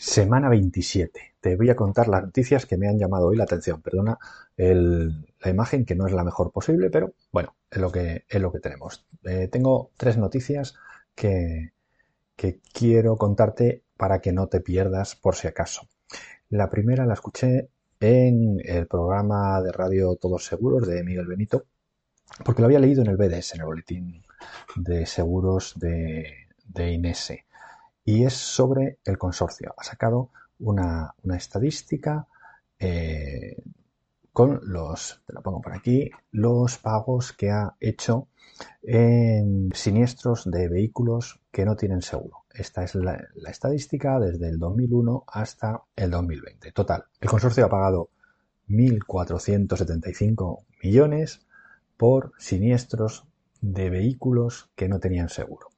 Semana 27. Te voy a contar las noticias que me han llamado hoy la atención. Perdona la imagen que no es la mejor posible, pero bueno, es lo que, es lo que tenemos. Eh, tengo tres noticias que, quiero contarte para que no te pierdas por si acaso. La primera la escuché en el programa de radio Todos Seguros de Miguel Benito, porque lo había leído en el BDS, en el boletín de seguros de, de Inese y es sobre el consorcio. Ha sacado una, estadística eh, con los, te pongo por aquí, los pagos que ha hecho en siniestros de vehículos que no tienen seguro. Esta es la, la, estadística desde el 2001 hasta el 2020. Total, el consorcio ha pagado 1.475 millones por siniestros de vehículos que no tenían seguro.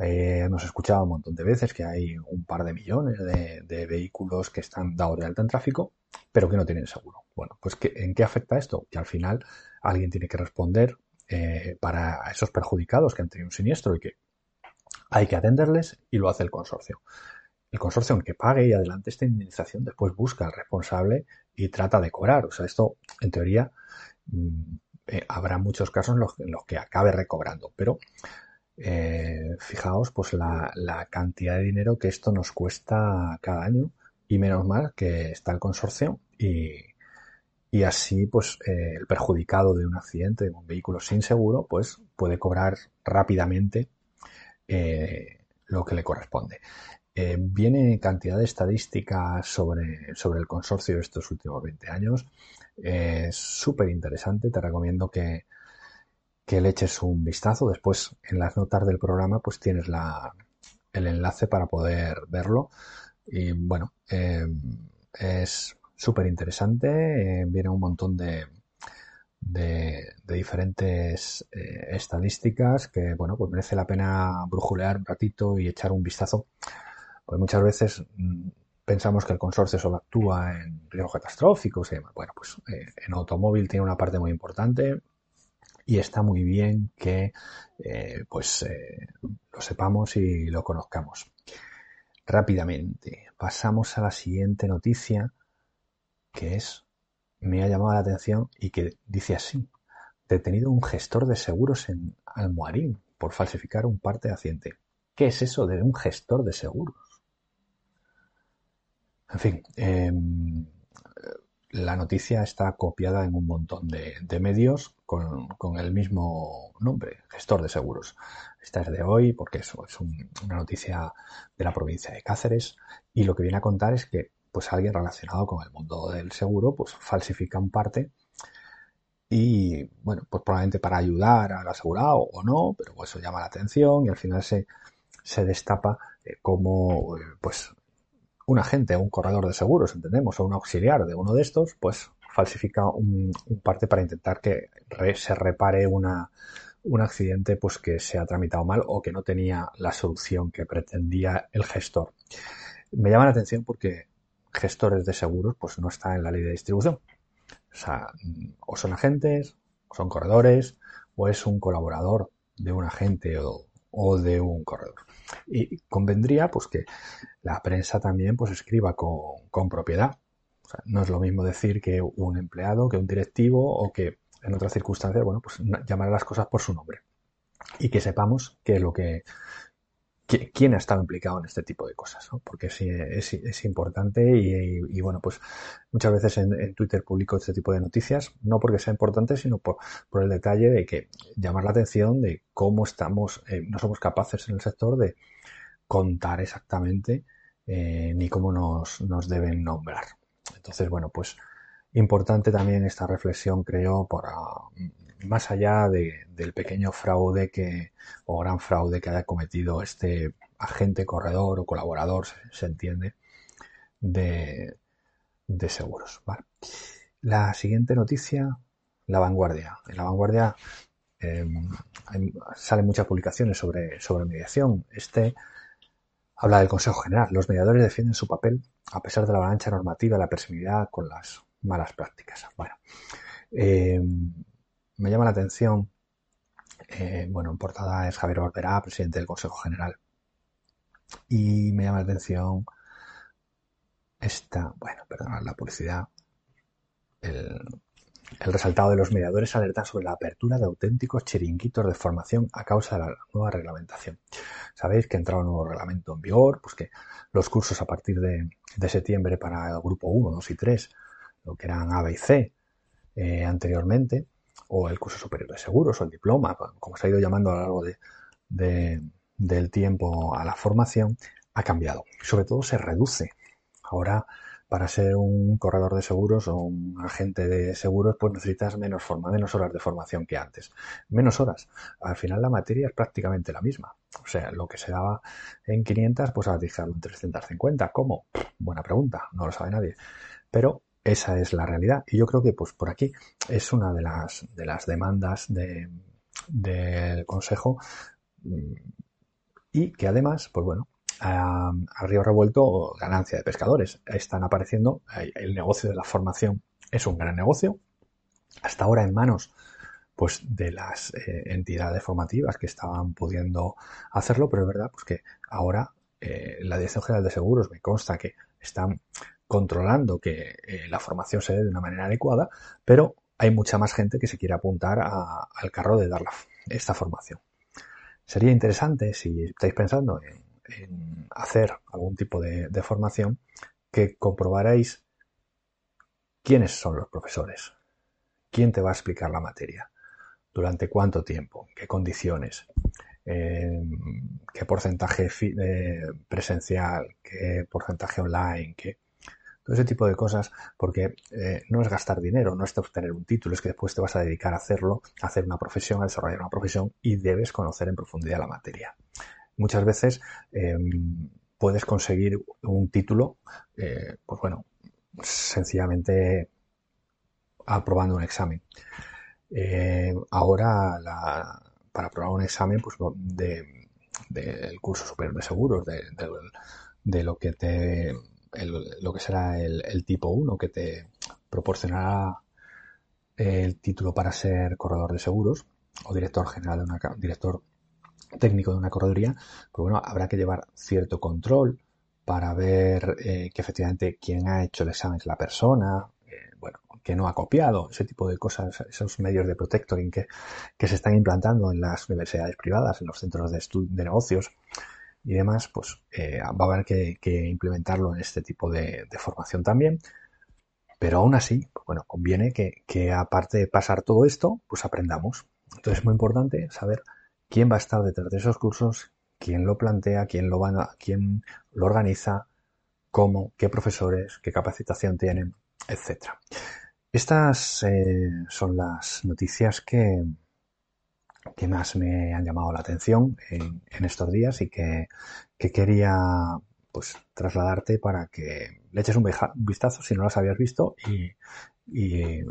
Eh, hemos escuchado un montón de veces que hay un par de millones de, vehículos que están dados de alta en tráfico, pero que no tienen seguro. Bueno, pues ¿en qué afecta esto? Que al final alguien tiene que responder eh, para esos perjudicados que han tenido un siniestro y que hay que atenderles y lo hace el consorcio. El consorcio, aunque pague y adelante esta indemnización, después busca al responsable y trata de cobrar. O sea, esto, en teoría, mm, eh, habrá muchos casos en los que acabe recobrando, pero eh, fijaos pues la, cantidad de dinero que esto nos cuesta cada año y menos mal que está el consorcio y, así pues eh, el perjudicado de un accidente de un vehículo sin seguro pues puede cobrar rápidamente eh, lo que le corresponde. viene cantidad de estadísticas sobre, sobre el consorcio de estos últimos 20 años. Es súper interesante, te recomiendo que, que le eches un vistazo. Después en las notas del programa pues tienes la, el enlace para poder verlo. Y bueno, eh, es súper interesante. Eh, viene un montón de, de, diferentes eh, estadísticas que bueno, pues merece la pena brujulear un ratito y echar un vistazo. Pues muchas veces mm, pensamos que el consorcio solo actúa en riesgos catastróficos y demás. Bueno, pues en automóvil tiene una parte muy importante y está muy bien que eh, pues eh, lo sepamos y lo conozcamos. Rápidamente, pasamos a la siguiente noticia que es, me ha llamado la atención y que dice así, detenido un gestor de seguros en Almoharín por falsificar un parte de accidente. ¿Qué es eso de un gestor de seguros? En fin, em, la noticia está copiada en un montón de, medios con, el mismo nombre, gestor de seguros. Esta es de hoy porque es, es una noticia de la provincia de Cáceres y lo que viene a contar es que pues alguien relacionado con el mundo del seguro pues falsifica un parte y bueno, pues probablemente para ayudar al asegurado o no, pero eso llama la atención y al final se, se destapa eh, como eh, pues un agente, un corredor de seguros, entendemos, o un auxiliar de uno de estos, pues falsifica un, parte para intentar que se repare una, un accidente pues que se ha tramitado mal o que no tenía la solución que pretendía el gestor. Me llama la atención porque gestores de seguros pues no está en la ley de distribución. O sea, o son agentes, o son corredores, o es un colaborador de un agente o, o de un corredor. Y convendría pues que la prensa también pues escriba con, con propiedad. O sea, no es lo mismo decir que un empleado, que un directivo o que en otras circunstancias, bueno, pues llamar a las cosas por su nombre. Y que sepamos qué es lo que, quién ha estado implicado en este tipo de cosas, ¿no? porque es, es, importante y, bueno, pues muchas veces en, Twitter publico este tipo de noticias, no porque sea importante, sino por, por el detalle de que llamar la atención de cómo estamos, eh, no somos capaces en el sector de contar exactamente eh, ni cómo nos, nos deben nombrar. Entonces, bueno, pues importante también esta reflexión, creo, para más allá del pequeño fraude que, o gran fraude que haya cometido este agente corredor o colaborador, se, entiende, de, seguros. La siguiente noticia, la vanguardia. En la vanguardia em, salen muchas publicaciones sobre, sobre mediación. Este habla del Consejo General. Los mediadores defienden su papel a pesar de la avalancha normativa la permisividad con las malas prácticas. Bueno, em, me llama la atención, eh, bueno, en portada es Javier Barberá, presidente del Consejo General. Y me llama la atención esta, bueno, perdonad la publicidad, el, resaltado de los mediadores alerta sobre la apertura de auténticos chiringuitos de formación a causa de la nueva reglamentación. Sabéis que ha entrado un nuevo reglamento en vigor, pues que los cursos a partir de, septiembre para el grupo 1, 2 y 3, lo que eran A, B y C eh, anteriormente, o el curso superior de seguros o el diploma, como se ha ido llamando a lo largo de, del tiempo a la formación, ha cambiado. Sobre todo se reduce. Ahora para ser un corredor de seguros o un agente de seguros, pues necesitas menos forma, menos horas de formación que antes. Menos horas. Al final la materia es prácticamente la misma. O sea, lo que se daba en 500, pues ahora dejarlo en 350. ¿Cómo? Buena pregunta, no lo sabe nadie. Pero esa es la realidad. Y yo creo que pues por aquí es una de las, de las demandas de, del Consejo mm, y que además, pues bueno, a, río revuelto ganancia de pescadores. Están apareciendo, el negocio de la formación es un gran negocio, hasta ahora en manos pues de las eh, entidades formativas que estaban pudiendo hacerlo, pero es verdad pues que ahora eh, la Dirección General de Seguros me consta que están controlando que eh, la formación se dé de una manera adecuada, pero hay mucha más gente que se quiere apuntar al carro de dar esta formación. Sería interesante si estáis pensando en hacer algún tipo de, formación, que comprobaréis quiénes son los profesores, quién te va a explicar la materia, durante cuánto tiempo, qué condiciones, eh, qué porcentaje presencial, qué porcentaje online, qué todo ese tipo de cosas, porque eh, no es gastar dinero, no es obtener un título, es que después te vas a dedicar a hacerlo, a hacer una profesión, a desarrollar una profesión y debes conocer en profundidad la materia muchas veces em, puedes conseguir un título, eh, pues bueno, sencillamente aprobando un examen. Eh, ahora, para aprobar un examen pues, del curso superior de seguros, de, lo que te lo que será el, tipo 1 que te proporcionará el título para ser corredor de seguros o director general de una director técnico de una correduría, pues bueno, habrá que llevar cierto control para ver eh, que efectivamente quien ha hecho el examen es la persona, eh, bueno, que no ha copiado, ese tipo de cosas, esos medios de protectoring que, que se están implantando en las universidades privadas, en los centros de, de negocios y demás, pues eh, va a haber que, implementarlo en este tipo de, formación también. Pero aún así, bueno, conviene que, aparte de pasar todo esto, pues aprendamos. Entonces es muy importante saber quién va a estar detrás de esos cursos, quién lo plantea, quién lo organiza, cómo, qué profesores, qué capacitación tienen, etc. Estas eh, son las noticias que, que más me han llamado la atención en, estos días y que, quería pues trasladarte para que le eches un vistazo si no las habías visto y,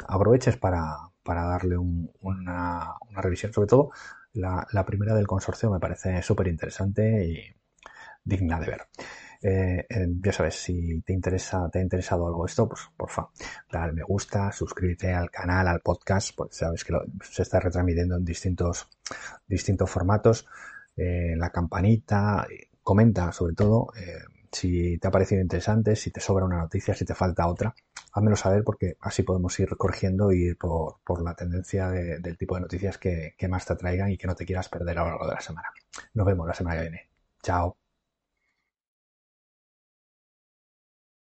aproveches para, darle una, una, revisión, sobre todo la, primera del consorcio me parece súper interesante y digna de ver. Eh, eh, ya sabes, si te interesa, te ha interesado algo esto, pues porfa, dale me gusta, suscríbete al canal, al podcast, pues sabes que se está retransmitiendo en distintos, distintos formatos, eh, la campanita, comenta sobre todo, si te ha parecido interesante, si te sobra una noticia, si te falta otra, házmelo saber porque así podemos ir corrigiendo y ir por, por la tendencia del tipo de noticias que, que más te atraigan y que no te quieras perder a lo largo de la semana. Nos vemos la semana que viene. Chao.